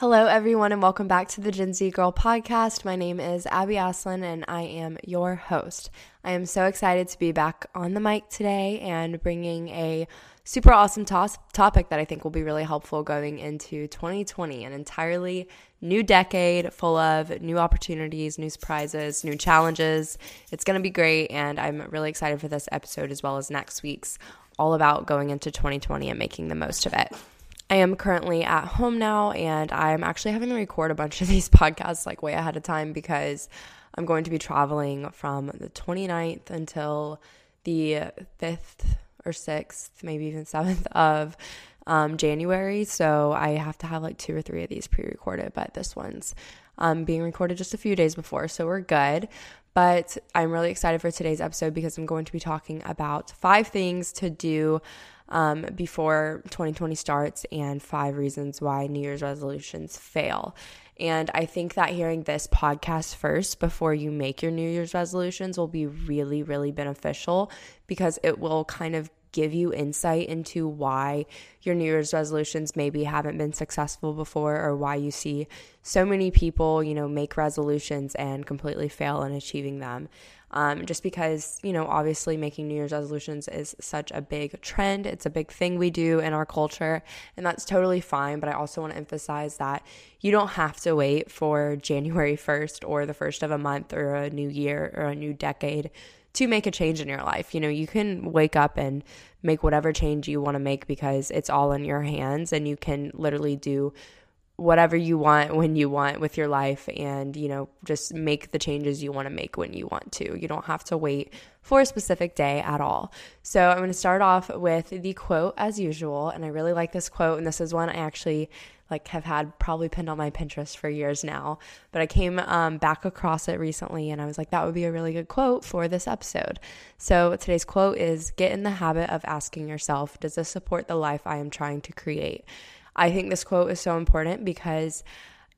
Hello, everyone, and welcome back to the Gen Z Girl podcast. My name is Abby Aslin, and I am your host. I am so excited to be back on the mic today and bringing a super awesome tos- topic that I think will be really helpful going into 2020, an entirely new decade full of new opportunities, new surprises, new challenges. It's going to be great, and I'm really excited for this episode as well as next week's, all about going into 2020 and making the most of it. I am currently at home now and I'm actually having to record a bunch of these podcasts like way ahead of time because I'm going to be traveling from the 29th until the 5th or 6th, maybe even 7th of um, January. So I have to have like two or three of these pre recorded, but this one's um, being recorded just a few days before. So we're good. But I'm really excited for today's episode because I'm going to be talking about five things to do um, before 2020 starts and five reasons why New Year's resolutions fail. And I think that hearing this podcast first before you make your New Year's resolutions will be really, really beneficial because it will kind of give you insight into why your New Year's resolutions maybe haven't been successful before or why you see so many people, you know, make resolutions and completely fail in achieving them. Um, just because, you know, obviously making New Year's resolutions is such a big trend. It's a big thing we do in our culture, and that's totally fine. But I also want to emphasize that you don't have to wait for January 1st or the first of a month or a new year or a new decade to make a change in your life. You know, you can wake up and make whatever change you want to make because it's all in your hands and you can literally do whatever you want when you want with your life and you know just make the changes you want to make when you want to. You don't have to wait for a specific day at all. So i'm going to start off with the quote as usual and i really like this quote and this is one i actually like have had probably pinned on my pinterest for years now but i came um, back across it recently and i was like that would be a really good quote for this episode. So today's quote is get in the habit of asking yourself does this support the life i am trying to create I think this quote is so important because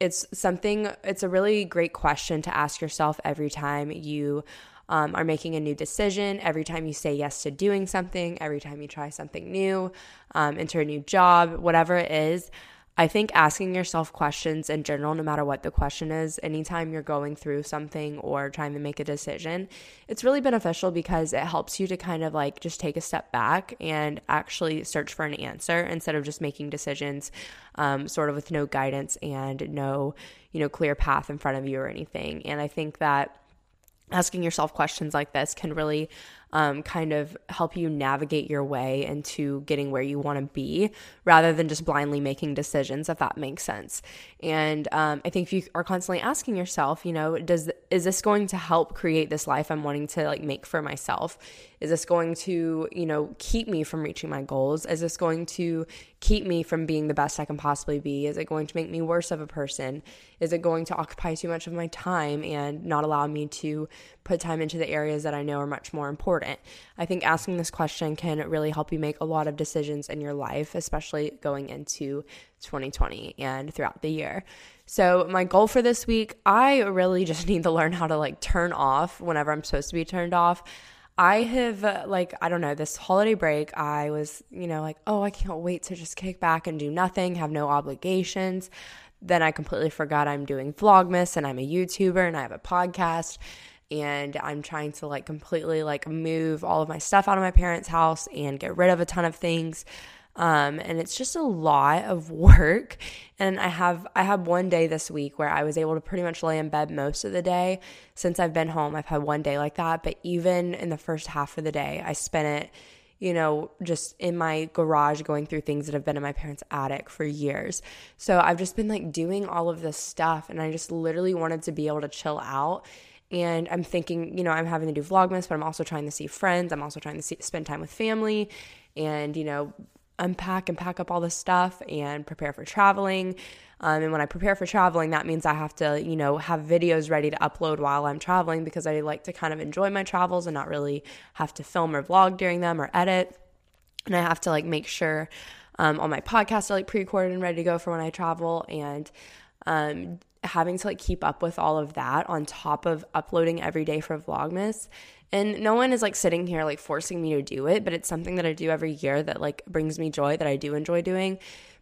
it's something, it's a really great question to ask yourself every time you um, are making a new decision, every time you say yes to doing something, every time you try something new, um, enter a new job, whatever it is. I think asking yourself questions in general, no matter what the question is, anytime you're going through something or trying to make a decision, it's really beneficial because it helps you to kind of like just take a step back and actually search for an answer instead of just making decisions um, sort of with no guidance and no, you know, clear path in front of you or anything. And I think that asking yourself questions like this can really um, kind of help you navigate your way into getting where you want to be rather than just blindly making decisions, if that makes sense. And um, I think if you are constantly asking yourself, you know, does is this going to help create this life I'm wanting to like make for myself? Is this going to, you know, keep me from reaching my goals? Is this going to keep me from being the best I can possibly be? Is it going to make me worse of a person? Is it going to occupy too much of my time and not allow me to put time into the areas that I know are much more important? I think asking this question can really help you make a lot of decisions in your life, especially going into 2020 and throughout the year. So, my goal for this week, I really just need to learn how to like turn off whenever I'm supposed to be turned off. I have, uh, like, I don't know, this holiday break, I was, you know, like, oh, I can't wait to just kick back and do nothing, have no obligations. Then I completely forgot I'm doing Vlogmas and I'm a YouTuber and I have a podcast and I'm trying to like completely like move all of my stuff out of my parents' house and get rid of a ton of things. Um, and it's just a lot of work. And I have I had one day this week where I was able to pretty much lay in bed most of the day. Since I've been home, I've had one day like that. But even in the first half of the day, I spent it, you know, just in my garage going through things that have been in my parents' attic for years. So I've just been like doing all of this stuff, and I just literally wanted to be able to chill out and I'm thinking, you know, I'm having to do Vlogmas, but I'm also trying to see friends. I'm also trying to see, spend time with family and, you know, unpack and pack up all the stuff and prepare for traveling. Um, and when I prepare for traveling, that means I have to, you know, have videos ready to upload while I'm traveling because I like to kind of enjoy my travels and not really have to film or vlog during them or edit. And I have to like make sure um, all my podcasts are like pre recorded and ready to go for when I travel. And um, having to like keep up with all of that on top of uploading every day for Vlogmas and no one is like sitting here like forcing me to do it, but it's something that I do every year that like brings me joy that I do enjoy doing.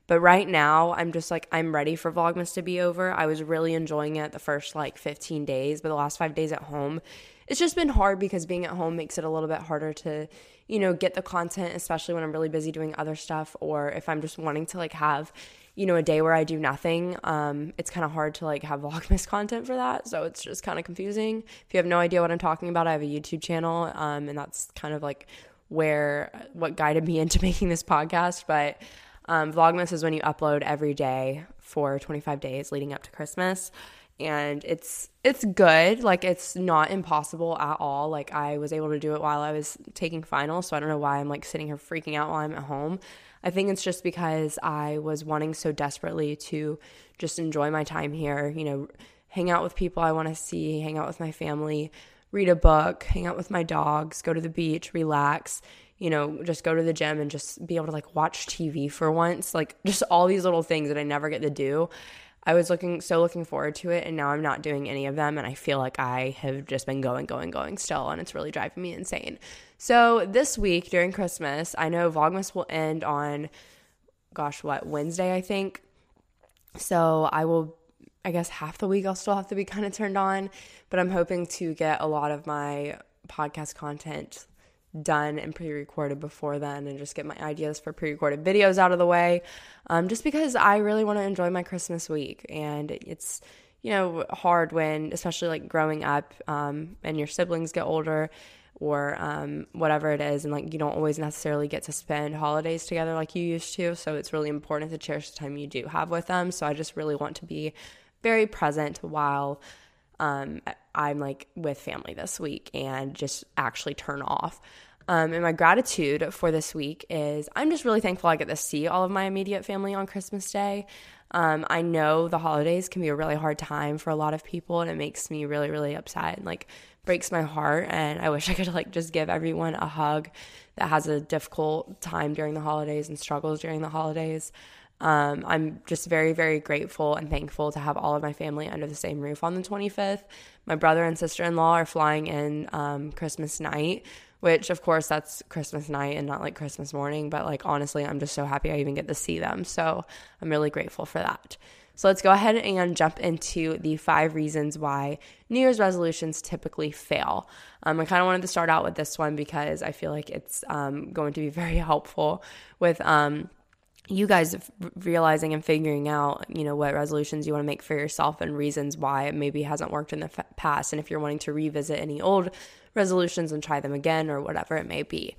But right now, I'm just like, I'm ready for Vlogmas to be over. I was really enjoying it the first like 15 days, but the last five days at home, it's just been hard because being at home makes it a little bit harder to, you know, get the content, especially when I'm really busy doing other stuff or if I'm just wanting to like have, you know, a day where I do nothing. Um, it's kind of hard to like have Vlogmas content for that. So it's just kind of confusing. If you have no idea what I'm talking about, I have a YouTube channel, um, and that's kind of like where what guided me into making this podcast. But um, Vlogmas is when you upload every day for 25 days leading up to Christmas. And it's it's good. Like it's not impossible at all. Like I was able to do it while I was taking finals, so I don't know why I'm like sitting here freaking out while I'm at home. I think it's just because I was wanting so desperately to just enjoy my time here, you know, hang out with people I want to see, hang out with my family, read a book, hang out with my dogs, go to the beach, relax, you know, just go to the gym and just be able to like watch TV for once. Like just all these little things that I never get to do. I was looking so looking forward to it and now I'm not doing any of them and I feel like I have just been going going going still and it's really driving me insane. So this week during Christmas, I know Vlogmas will end on gosh, what, Wednesday I think. So I will I guess half the week I'll still have to be kind of turned on, but I'm hoping to get a lot of my podcast content done and pre-recorded before then and just get my ideas for pre-recorded videos out of the way um, just because i really want to enjoy my christmas week and it's you know hard when especially like growing up um, and your siblings get older or um, whatever it is and like you don't always necessarily get to spend holidays together like you used to so it's really important to cherish the time you do have with them so i just really want to be very present while um, I'm like with family this week and just actually turn off. Um, and my gratitude for this week is I'm just really thankful I get to see all of my immediate family on Christmas Day. Um, I know the holidays can be a really hard time for a lot of people, and it makes me really, really upset and like breaks my heart. And I wish I could like just give everyone a hug that has a difficult time during the holidays and struggles during the holidays. Um, I'm just very, very grateful and thankful to have all of my family under the same roof on the 25th. My brother and sister in law are flying in um, Christmas night, which, of course, that's Christmas night and not like Christmas morning. But like, honestly, I'm just so happy I even get to see them. So I'm really grateful for that. So let's go ahead and jump into the five reasons why New Year's resolutions typically fail. Um, I kind of wanted to start out with this one because I feel like it's um, going to be very helpful with um, you guys realizing and figuring out, you know, what resolutions you want to make for yourself and reasons why it maybe hasn't worked in the f- past. And if you're wanting to revisit any old resolutions and try them again or whatever it may be.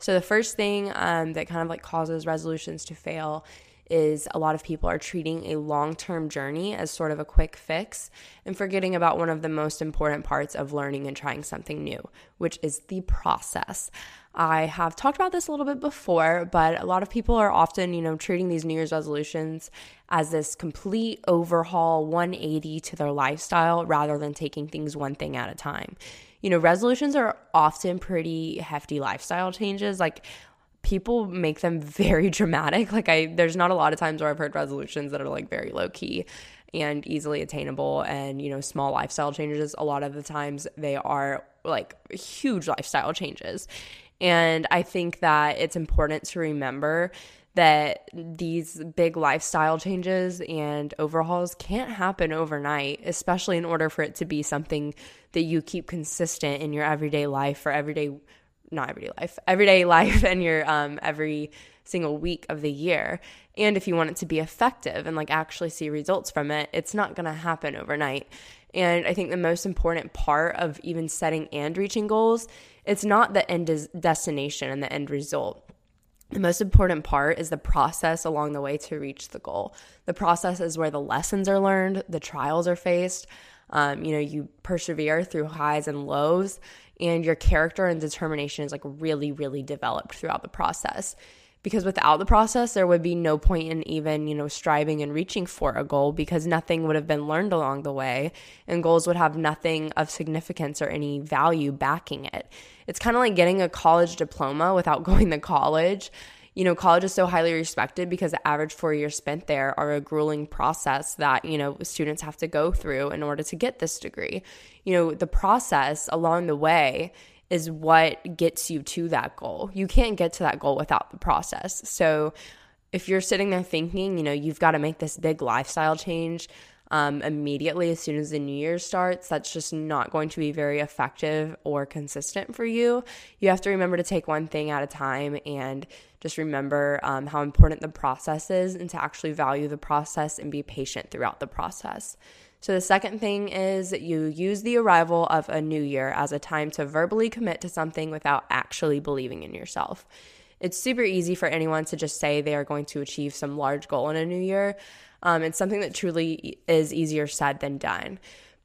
So, the first thing um, that kind of like causes resolutions to fail is a lot of people are treating a long term journey as sort of a quick fix and forgetting about one of the most important parts of learning and trying something new, which is the process. I have talked about this a little bit before, but a lot of people are often, you know, treating these New Year's resolutions as this complete overhaul 180 to their lifestyle rather than taking things one thing at a time. You know, resolutions are often pretty hefty lifestyle changes. Like people make them very dramatic. Like I there's not a lot of times where I've heard resolutions that are like very low key and easily attainable and you know small lifestyle changes a lot of the times they are like huge lifestyle changes and I think that it's important to remember that these big lifestyle changes and overhauls can't happen overnight, especially in order for it to be something that you keep consistent in your everyday life for everyday not everyday life, everyday life and your um every single week of the year. And if you want it to be effective and like actually see results from it, it's not going to happen overnight. And I think the most important part of even setting and reaching goals it's not the end destination and the end result. The most important part is the process along the way to reach the goal. The process is where the lessons are learned, the trials are faced. Um, you know, you persevere through highs and lows, and your character and determination is like really, really developed throughout the process. Because without the process there would be no point in even you know striving and reaching for a goal because nothing would have been learned along the way and goals would have nothing of significance or any value backing it. It's kind of like getting a college diploma without going to college you know college is so highly respected because the average four years spent there are a grueling process that you know students have to go through in order to get this degree you know the process along the way is what gets you to that goal. You can't get to that goal without the process. So, if you're sitting there thinking, you know, you've got to make this big lifestyle change um, immediately as soon as the new year starts, that's just not going to be very effective or consistent for you. You have to remember to take one thing at a time and just remember um, how important the process is and to actually value the process and be patient throughout the process. So, the second thing is you use the arrival of a new year as a time to verbally commit to something without actually believing in yourself. It's super easy for anyone to just say they are going to achieve some large goal in a new year. Um, it's something that truly is easier said than done.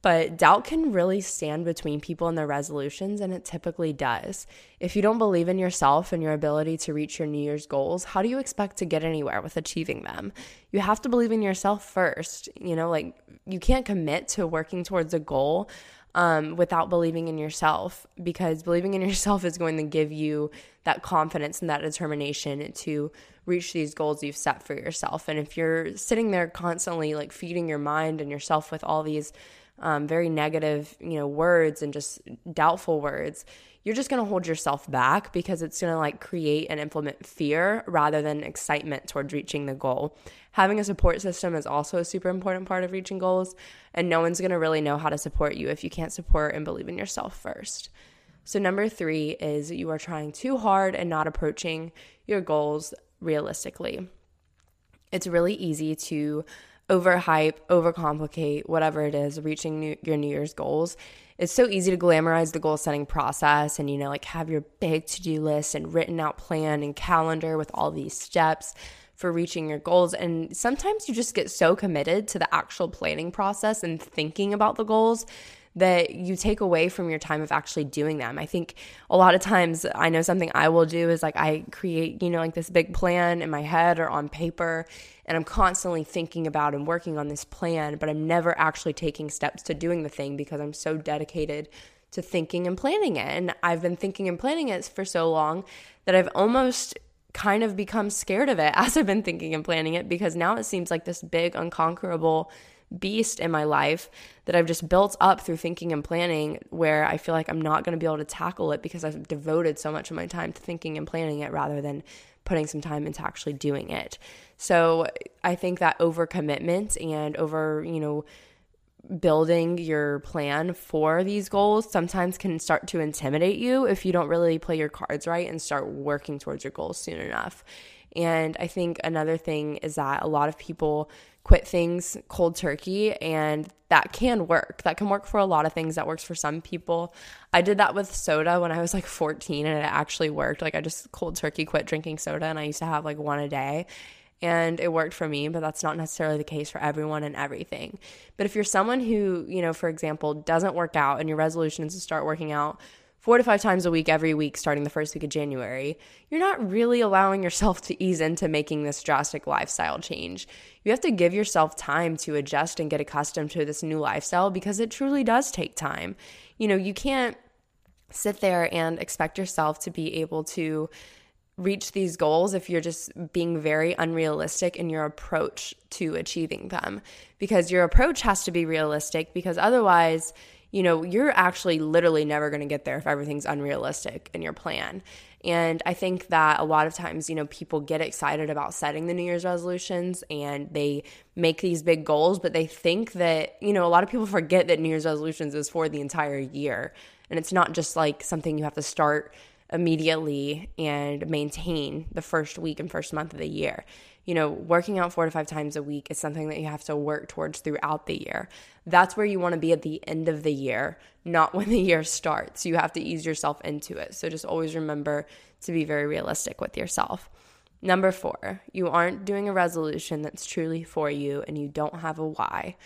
But doubt can really stand between people and their resolutions, and it typically does. If you don't believe in yourself and your ability to reach your New Year's goals, how do you expect to get anywhere with achieving them? You have to believe in yourself first. You know, like you can't commit to working towards a goal um, without believing in yourself because believing in yourself is going to give you that confidence and that determination to reach these goals you've set for yourself. And if you're sitting there constantly like feeding your mind and yourself with all these um, very negative, you know, words and just doubtful words, you're just going to hold yourself back because it's going to like create and implement fear rather than excitement towards reaching the goal. Having a support system is also a super important part of reaching goals, and no one's going to really know how to support you if you can't support and believe in yourself first. So, number three is you are trying too hard and not approaching your goals realistically. It's really easy to overhype, overcomplicate whatever it is, reaching new, your New Year's goals. It's so easy to glamorize the goal setting process and, you know, like have your big to do list and written out plan and calendar with all these steps for reaching your goals. And sometimes you just get so committed to the actual planning process and thinking about the goals that you take away from your time of actually doing them. I think a lot of times I know something I will do is like I create, you know, like this big plan in my head or on paper and I'm constantly thinking about and working on this plan, but I'm never actually taking steps to doing the thing because I'm so dedicated to thinking and planning it. And I've been thinking and planning it for so long that I've almost kind of become scared of it as I've been thinking and planning it because now it seems like this big unconquerable beast in my life that I've just built up through thinking and planning where I feel like I'm not going to be able to tackle it because I've devoted so much of my time to thinking and planning it rather than putting some time into actually doing it. So I think that overcommitment and over, you know, building your plan for these goals sometimes can start to intimidate you if you don't really play your cards right and start working towards your goals soon enough. And I think another thing is that a lot of people quit things cold turkey and that can work. That can work for a lot of things. That works for some people. I did that with soda when I was like 14 and it actually worked. Like I just cold turkey quit drinking soda and I used to have like one a day and it worked for me, but that's not necessarily the case for everyone and everything. But if you're someone who, you know, for example, doesn't work out and your resolution is to start working out four to five times a week every week starting the first week of January, you're not really allowing yourself to ease into making this drastic lifestyle change. You have to give yourself time to adjust and get accustomed to this new lifestyle because it truly does take time. You know, you can't sit there and expect yourself to be able to reach these goals if you're just being very unrealistic in your approach to achieving them because your approach has to be realistic because otherwise you know, you're actually literally never going to get there if everything's unrealistic in your plan. And I think that a lot of times, you know, people get excited about setting the New Year's resolutions and they make these big goals, but they think that, you know, a lot of people forget that New Year's resolutions is for the entire year. And it's not just like something you have to start immediately and maintain the first week and first month of the year you know, working out four to five times a week is something that you have to work towards throughout the year. That's where you want to be at the end of the year, not when the year starts. You have to ease yourself into it. So just always remember to be very realistic with yourself. Number four, you aren't doing a resolution that's truly for you and you don't have a why.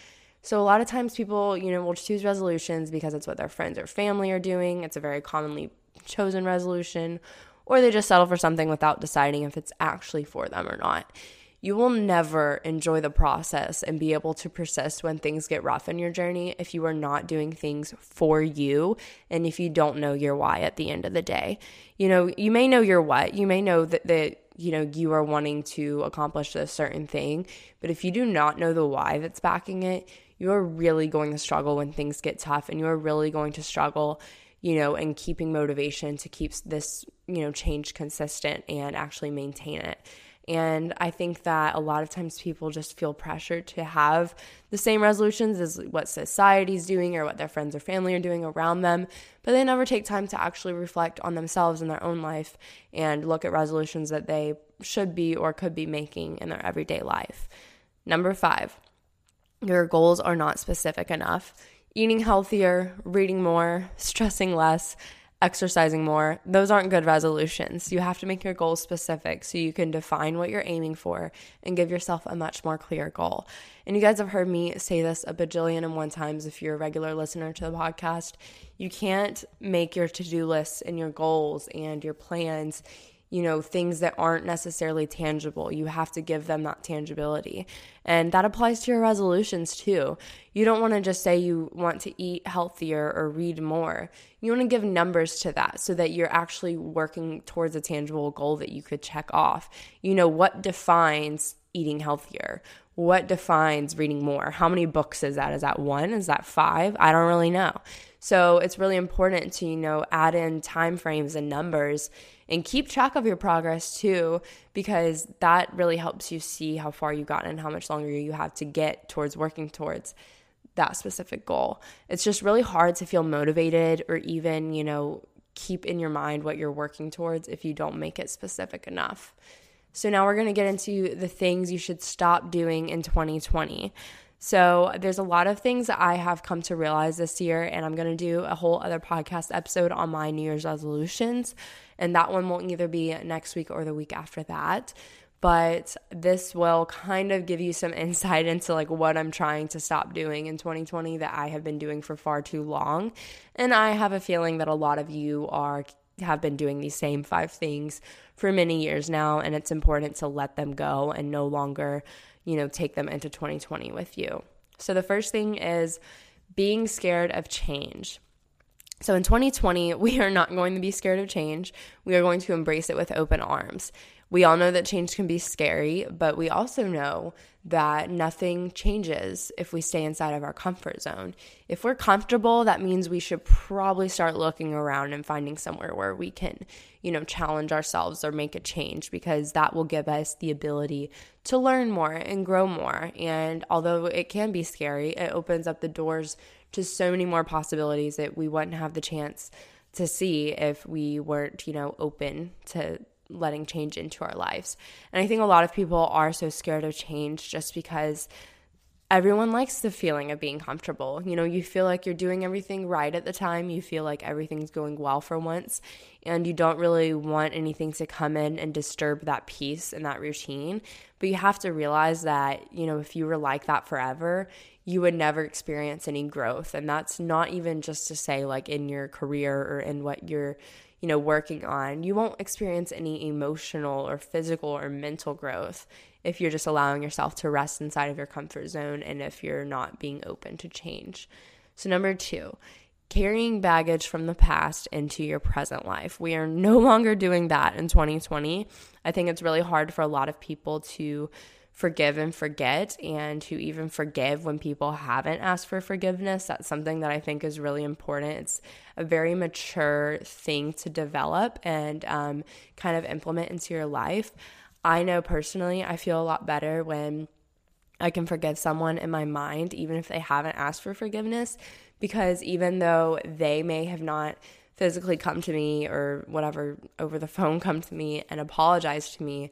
So a lot of times people, you know, will choose resolutions because it's what their friends or family are doing. It's a very commonly chosen resolution or they just settle for something without deciding if it's actually for them or not. You will never enjoy the process and be able to persist when things get rough in your journey if you are not doing things for you and if you don't know your why at the end of the day. You know, you may know your what, you may know that, that you know you are wanting to accomplish a certain thing, but if you do not know the why that's backing it, you are really going to struggle when things get tough and you are really going to struggle you know, and keeping motivation to keep this, you know, change consistent and actually maintain it. And I think that a lot of times people just feel pressured to have the same resolutions as what society's doing or what their friends or family are doing around them, but they never take time to actually reflect on themselves and their own life and look at resolutions that they should be or could be making in their everyday life. Number five, your goals are not specific enough. Eating healthier, reading more, stressing less, exercising more, those aren't good resolutions. You have to make your goals specific so you can define what you're aiming for and give yourself a much more clear goal. And you guys have heard me say this a bajillion and one times if you're a regular listener to the podcast. You can't make your to do lists and your goals and your plans you know, things that aren't necessarily tangible. You have to give them that tangibility. And that applies to your resolutions too. You don't want to just say you want to eat healthier or read more. You want to give numbers to that so that you're actually working towards a tangible goal that you could check off. You know, what defines eating healthier? What defines reading more? How many books is that? Is that one? Is that five? I don't really know. So it's really important to, you know, add in time frames and numbers and keep track of your progress too, because that really helps you see how far you got and how much longer you have to get towards working towards that specific goal. It's just really hard to feel motivated or even, you know, keep in your mind what you're working towards if you don't make it specific enough. So now we're going to get into the things you should stop doing in 2020. So there's a lot of things that I have come to realize this year, and I'm going to do a whole other podcast episode on my New Year's resolutions. And that one won't either be next week or the week after that. But this will kind of give you some insight into like what I'm trying to stop doing in 2020 that I have been doing for far too long. And I have a feeling that a lot of you are have been doing these same five things for many years now and it's important to let them go and no longer you know, take them into 2020 with you. So the first thing is being scared of change. So in 2020, we are not going to be scared of change. We are going to embrace it with open arms. We all know that change can be scary, but we also know that nothing changes if we stay inside of our comfort zone. If we're comfortable, that means we should probably start looking around and finding somewhere where we can, you know, challenge ourselves or make a change because that will give us the ability to learn more and grow more. And although it can be scary, it opens up the doors to so many more possibilities that we wouldn't have the chance to see if we weren't, you know, open to letting change into our lives. And I think a lot of people are so scared of change just because everyone likes the feeling of being comfortable. You know, you feel like you're doing everything right at the time, you feel like everything's going well for once, and you don't really want anything to come in and disturb that peace and that routine. But you have to realize that, you know, if you were like that forever, you would never experience any growth. And that's not even just to say like in your career or in what you're you know, working on, you won't experience any emotional or physical or mental growth if you're just allowing yourself to rest inside of your comfort zone and if you're not being open to change. So, number two, carrying baggage from the past into your present life. We are no longer doing that in 2020. I think it's really hard for a lot of people to forgive and forget and to even forgive when people haven't asked for forgiveness. That's something that I think is really important. It's a very mature thing to develop and um, kind of implement into your life. I know personally, I feel a lot better when I can forgive someone in my mind, even if they haven't asked for forgiveness, because even though they may have not physically come to me or whatever over the phone come to me and apologize to me,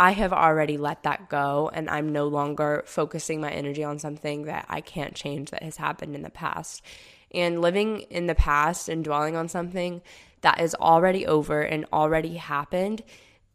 I have already let that go and I'm no longer focusing my energy on something that I can't change that has happened in the past. And living in the past and dwelling on something that is already over and already happened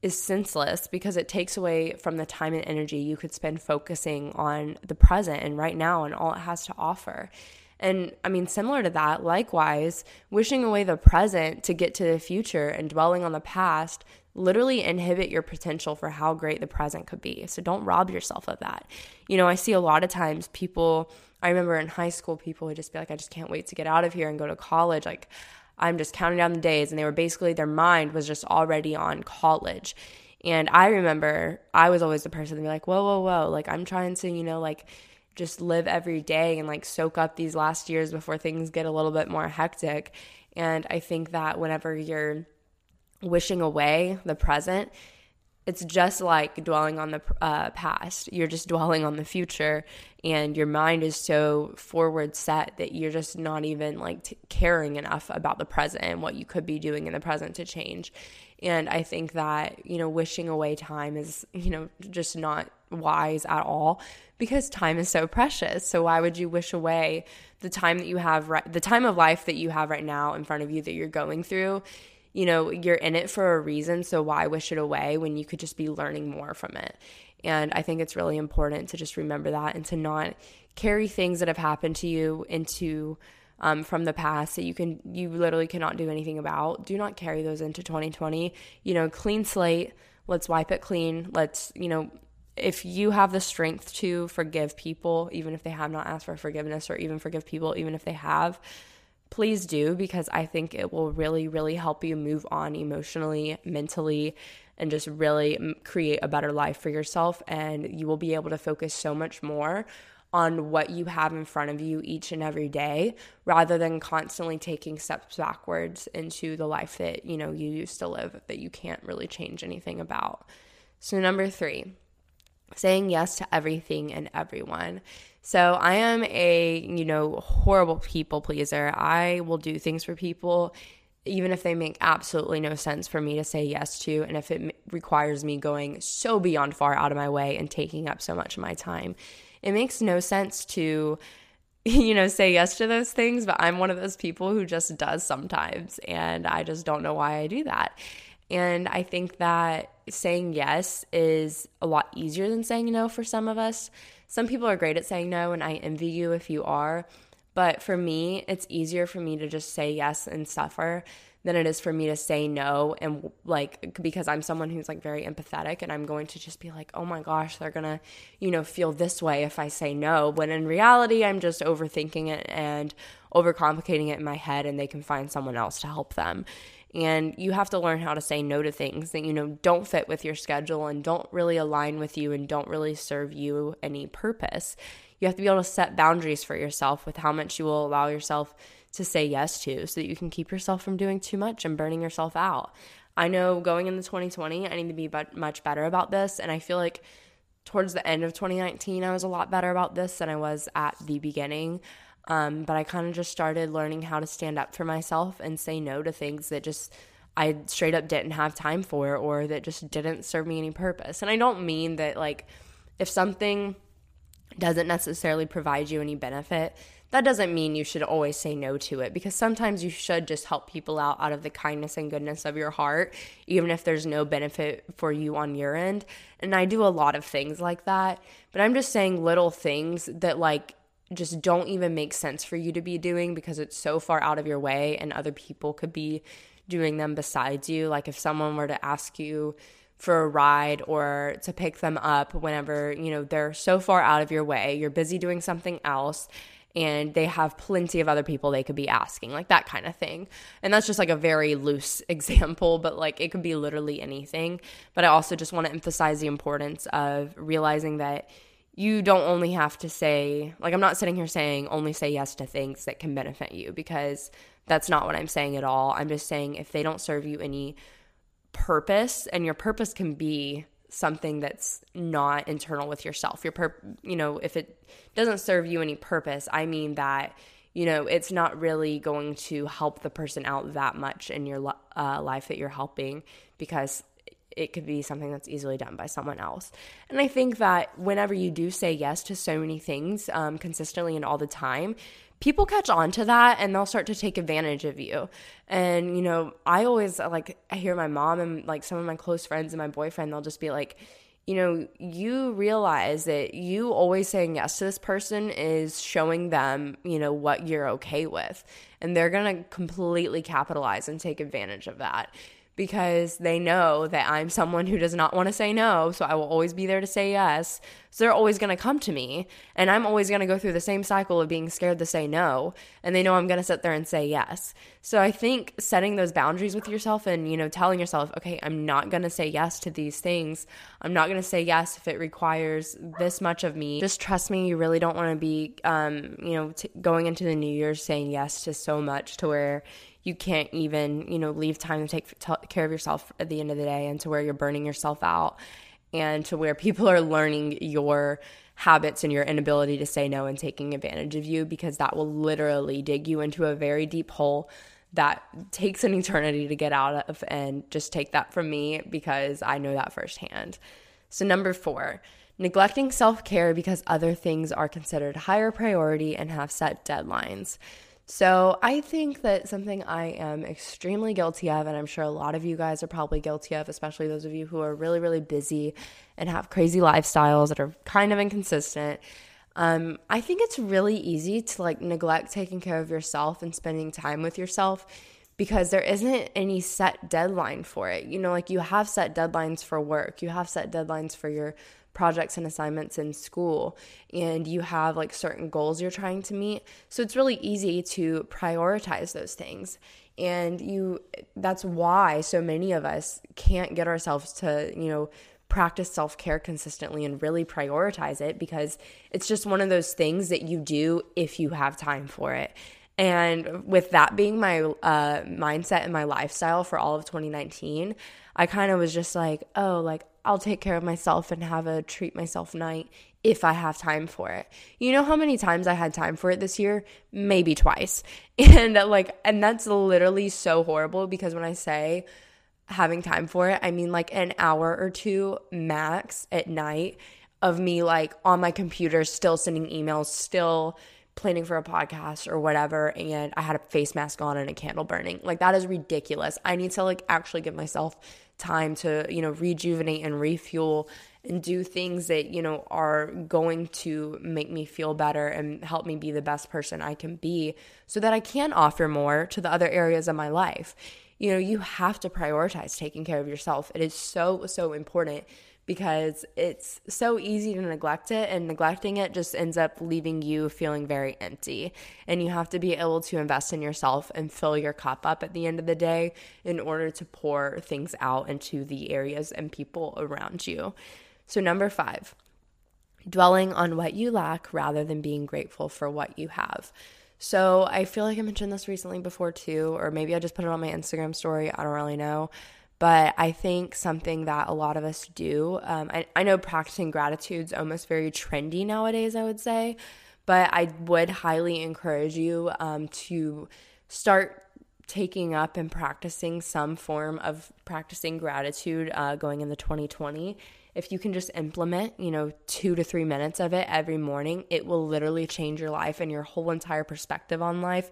is senseless because it takes away from the time and energy you could spend focusing on the present and right now and all it has to offer. And I mean, similar to that, likewise, wishing away the present to get to the future and dwelling on the past literally inhibit your potential for how great the present could be. So don't rob yourself of that. You know, I see a lot of times people, I remember in high school, people would just be like, I just can't wait to get out of here and go to college. Like, I'm just counting down the days. And they were basically, their mind was just already on college. And I remember I was always the person to be like, whoa, whoa, whoa. Like, I'm trying to, you know, like, just live every day and like soak up these last years before things get a little bit more hectic. And I think that whenever you're wishing away the present, it's just like dwelling on the uh, past. You're just dwelling on the future, and your mind is so forward set that you're just not even like t- caring enough about the present and what you could be doing in the present to change. And I think that, you know, wishing away time is, you know, just not wise at all because time is so precious. So why would you wish away the time that you have right the time of life that you have right now in front of you that you're going through? You know, you're in it for a reason. So why wish it away when you could just be learning more from it? And I think it's really important to just remember that and to not carry things that have happened to you into um, from the past that you can you literally cannot do anything about. Do not carry those into 2020. You know, clean slate. Let's wipe it clean. Let's you know if you have the strength to forgive people, even if they have not asked for forgiveness, or even forgive people, even if they have, please do because I think it will really, really help you move on emotionally, mentally, and just really mm, create a better life for yourself. And you will be able to focus so much more on what you have in front of you each and every day rather than constantly taking steps backwards into the life that you know you used to live that you can't really change anything about. So number 3, saying yes to everything and everyone. So I am a, you know, horrible people pleaser. I will do things for people even if they make absolutely no sense for me to say yes to and if it requires me going so beyond far out of my way and taking up so much of my time. It makes no sense to you know, say yes to those things, but I'm one of those people who just does sometimes and I just don't know why I do that. And I think that saying yes is a lot easier than saying no for some of us. Some people are great at saying no, and I envy you if you are. But for me, it's easier for me to just say yes and suffer than it is for me to say no and like because I'm someone who's like very empathetic and I'm going to just be like, "Oh my gosh, they're to, you know, feel this way if I say no." When in reality, I'm just overthinking it and overcomplicating it in my head and they can find someone else to help them. And you have to learn how to say no to things that, you know, don't fit with your schedule and don't really align with you and don't really serve you any purpose. You have to be able to set boundaries for yourself with how much you will allow yourself to say yes to so that you can keep yourself from doing too much and burning yourself out. I know going into 2020, I need to be much better about this. And I feel like towards the end of 2019, I was a lot better about this than I was at the beginning. Um, but I kind of just started learning how to stand up for myself and say no to things that just I straight up didn't have time for or that just didn't serve me any purpose. And I don't mean that, like, if something doesn't necessarily provide you any benefit, that doesn't mean you should always say no to it because sometimes you should just help people out out of the kindness and goodness of your heart, even if there's no benefit for you on your end. And I do a lot of things like that, but I'm just saying little things that, like, just don't even make sense for you to be doing because it's so far out of your way and other people could be doing them besides you. Like if someone were to ask you for a ride or to pick them up whenever, you know, they're so far out of your way, you're busy doing something else and they have plenty of other people they could be asking, like that kind of thing. And that's just like a very loose example, but like it could be literally anything. But I also just want to emphasize the importance of realizing that you don't only have to say, like, I'm not sitting here saying only say yes to things that can benefit you because that's not what I'm saying at all. I'm just saying if they don't serve you any purpose, and your purpose can be something that's not internal with yourself. Your pur- you know, if it doesn't serve you any purpose, I mean that you know it's not really going to help the person out that much in your uh, life that you're helping because it could be something that's easily done by someone else. And I think that whenever you do say yes to so many things um, consistently and all the time, people catch on to that and they'll start to take advantage of you. And, you know, I always like, I hear my mom and like some of my close friends and my boyfriend, they'll just be like, you know, you realize that you always saying yes to this person is showing them, you know, what you're okay with. And they're going to completely capitalize and take advantage of that because they know that I'm someone who does not want to say no. So I will always be there to say yes. So they're always going to come to me. And I'm always going to go through the same cycle of being scared to say no. And they know I'm going to sit there and say yes. So I think setting those boundaries with yourself and, you know, telling yourself, okay, I'm not going to say yes to these things. I'm not going to say yes if it requires this much of me. Just trust me, you really don't want to be, um, you know, t- going into the new year saying yes to so much to where you can't even, you know, leave time to take t- care of yourself at the end of the day and to where you're burning yourself out and to where people are learning your habits and your inability to say no and taking advantage of you because that will literally dig you into a very deep hole that takes an eternity to get out of and just take that from me because I know that firsthand. So number 4, neglecting self-care because other things are considered higher priority and have set deadlines. So, I think that something I am extremely guilty of, and I'm sure a lot of you guys are probably guilty of, especially those of you who are really, really busy and have crazy lifestyles that are kind of inconsistent. Um, I think it's really easy to like neglect taking care of yourself and spending time with yourself because there isn't any set deadline for it. You know, like you have set deadlines for work, you have set deadlines for your projects and assignments in school and you have like certain goals you're trying to meet. So it's really easy to prioritize those things. And you that's why so many of us can't get ourselves to, you know, practice self-care consistently and really prioritize it because it's just one of those things that you do if you have time for it. And with that being my uh, mindset and my lifestyle for all of 2019, I kind of was just like, oh, like I'll take care of myself and have a treat myself night if I have time for it. You know how many times I had time for it this year? Maybe twice. And uh, like and that's literally so horrible because when I say having time for it, I mean like an hour or two max at night of me like on my computer still sending emails, still planning for a podcast or whatever and I had a face mask on and a candle burning. Like that is ridiculous. I need to like actually give myself time to, you know, rejuvenate and refuel and do things that, you know, are going to make me feel better and help me be the best person I can be so that I can offer more to the other areas of my life. You know, you have to prioritize taking care of yourself. It is so, so important because it's so easy to neglect it and neglecting it just ends up leaving you feeling very empty and you have to be able to invest in yourself and fill your cup up at the end of the day in order to pour things out into the areas and people around you so number 5 dwelling on what you lack rather than being grateful for what you have so I feel like I mentioned this recently before too, or maybe I just put it on my Instagram story. I don't really know. But I think something that a lot of us do, um, I, I know practicing gratitude is almost very trendy nowadays, I would say, but I would highly encourage you um, to start taking up and practicing some form of practicing gratitude uh, going into 2020 if you can just implement you know two to three minutes of it every morning it will literally change your life and your whole entire perspective on life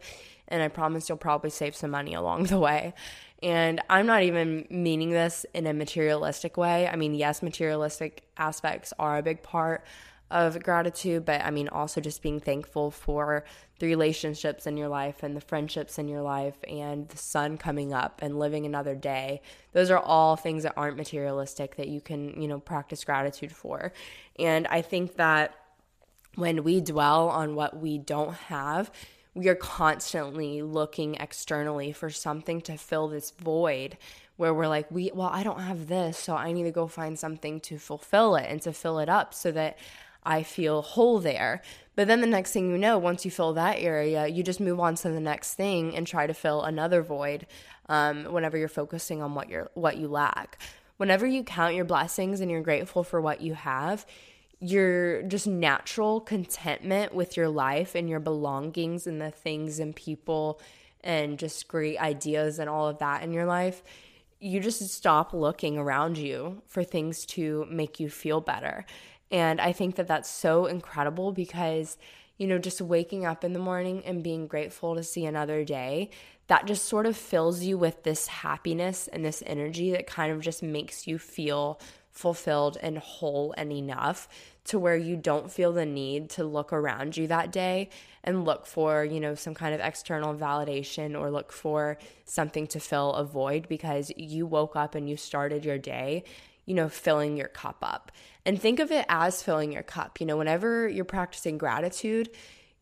and i promise you'll probably save some money along the way and I'm not even meaning this in a materialistic way. I mean, yes, materialistic aspects are a big part of gratitude, but I mean, also just being thankful for the relationships in your life and the friendships in your life and the sun coming up and living another day. Those are all things that aren't materialistic that you can, you know, practice gratitude for. And I think that when we dwell on what we don't have, we are constantly looking externally for something to fill this void where we're like we well I don't have this so I need to go find something to fulfill it and to fill it up so that I feel whole there. But then the next thing you know, once you fill that area, you just move on to the next thing and try to fill another void. Um, whenever you're focusing on what you're what you lack, whenever you count your blessings and you're grateful for what you have, your just natural contentment with your life and your belongings and the things and people and just great ideas and all of that in your life, you just stop looking around you for things to make you feel better. And I think that that's so incredible because, you know, just waking up in the morning and being grateful to see another day, that just sort of fills you with this happiness and this energy that kind of just makes you feel fulfilled and whole and enough to where you don't feel the need to look around you that day and look for, you know, some kind of external validation or look for something to fill a void because you woke up and you started your day, you know, filling your cup up. And think of it as filling your cup. You know, whenever you're practicing gratitude,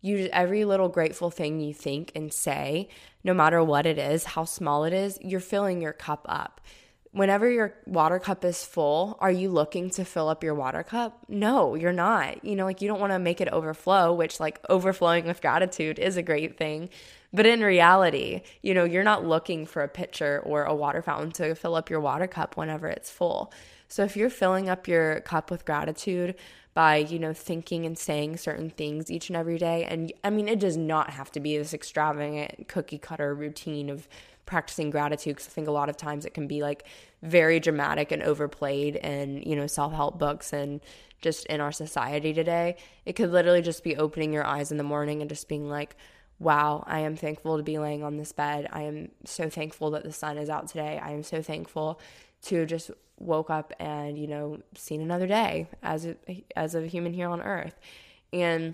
you every little grateful thing you think and say, no matter what it is, how small it is, you're filling your cup up whenever your water cup is full, are you looking to fill up your water cup? No, you're not. You know, like you don't want to make it overflow, which like overflowing with gratitude is a great thing. But in reality, you know, you're not looking for a pitcher or a water fountain to fill up your water cup whenever it's full. So if you're filling up your cup with gratitude by, you know, thinking and saying certain things each and every day, and I mean, it does not have to be this extravagant cookie cutter routine of practicing gratitude because I think a lot of times it can be like very dramatic and overplayed in, you know, self help books and just in our society today. It could literally just be opening your eyes in the morning and just being like, wow, I am thankful to be laying on this bed. I am so thankful that the sun is out today. I am so thankful to just woke up and, you know, seen another day as a, as a human here on earth. And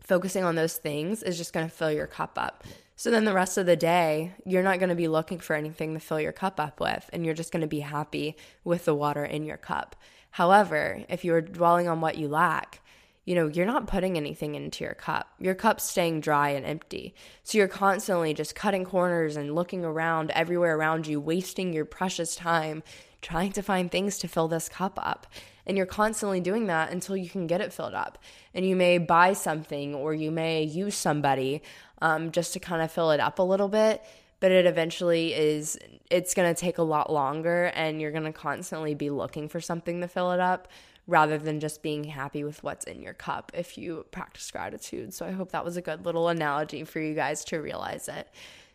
focusing on those things is just going to fill your cup up. So then the rest of the day, you're not going to be looking for anything to fill your cup up with, and you're just going to be happy with the water in your cup. However, if you're dwelling on what you lack, you know, you're not putting anything into your cup. Your cup's staying dry and empty. So you're constantly just cutting corners and looking around everywhere around you, wasting your precious time trying to find things to fill this cup up. And you're constantly doing that until you can get it filled up. And you may buy something or you may use somebody um, just to kind of fill it up a little bit. But it eventually is, it's going to take a lot longer and you're going to constantly be looking for something to fill it up rather than just being happy with what's in your cup if you practice gratitude. So I hope that was a good little analogy for you guys to realize it.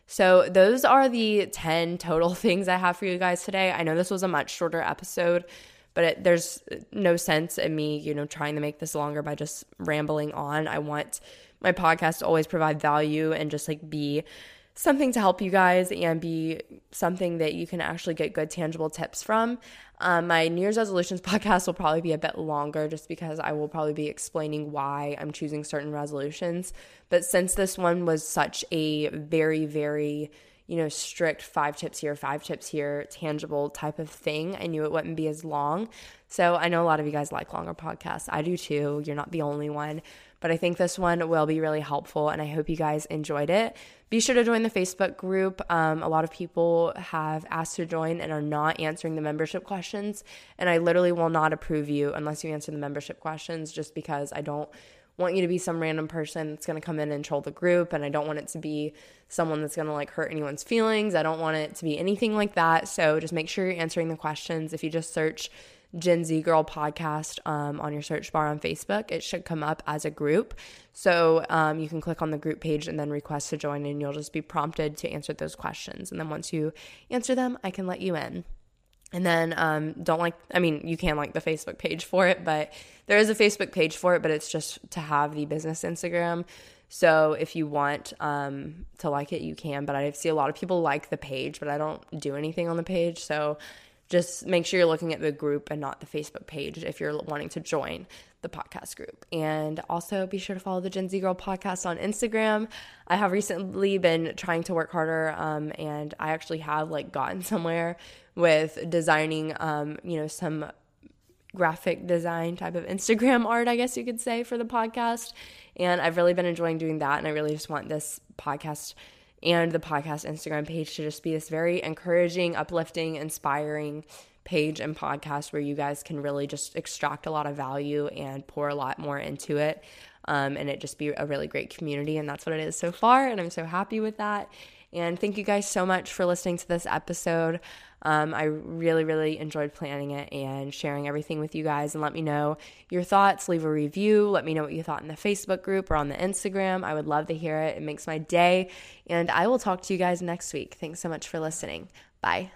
So, those are the 10 total things I have for you guys today. I know this was a much shorter episode, but it, there's no sense in me, you know, trying to make this longer by just rambling on. I want my podcast always provide value and just like be something to help you guys and be something that you can actually get good tangible tips from. Um, my New Year's resolutions podcast will probably be a bit longer just because I will probably be explaining why I'm choosing certain resolutions. But since this one was such a very, very you know, strict five tips here, five tips here, tangible type of thing. I knew it wouldn't be as long. So I know a lot of you guys like longer podcasts. I do too. You're not the only one. But I think this one will be really helpful and I hope you guys enjoyed it. Be sure to join the Facebook group. Um, a lot of people have asked to join and are not answering the membership questions. And I literally will not approve you unless you answer the membership questions just because I don't want you to be some random person that's going to come in and troll the group and I don't want it to be someone that's going to like hurt anyone's feelings. I don't want it to be anything like that. So just make sure you're answering the questions. If you just search Gen Z Girl podcast um, on your search bar on Facebook, it should come up as a group. So um, you can click on the group page and then request to join, and you'll just be prompted to answer those questions. And then once you answer them, I can let you in. And then um, don't like, I mean, you can like the Facebook page for it, but there is a Facebook page for it, but it's just to have the business Instagram. So if you want um, to like it, you can. But I see a lot of people like the page, but I don't do anything on the page. So just make sure you're looking at the group and not the Facebook page if you're wanting to join the podcast group. And also be sure to follow the Gen Z Girl podcast on Instagram. I have recently been trying to work harder um, and I actually have like gotten somewhere with designing, um, you know, some graphic design type of Instagram art, I guess you could say, for the podcast. And I've really been enjoying doing that. And I really just want this podcast and the podcast Instagram page to just be this very encouraging, uplifting, inspiring page and podcast where you guys can really just extract a lot of value and pour a lot more into it. Um, and it just be a really great community. And that's what it is so far. And I'm so happy with that. And thank you guys so much for listening to this episode. Um, I really, really enjoyed planning it and sharing everything with you guys. And let me know your thoughts. Leave a review. Let me know what you thought in the Facebook group or on the Instagram. I would love to hear it. It makes my day. And I will talk to you guys next week. Thanks so much for listening. Bye.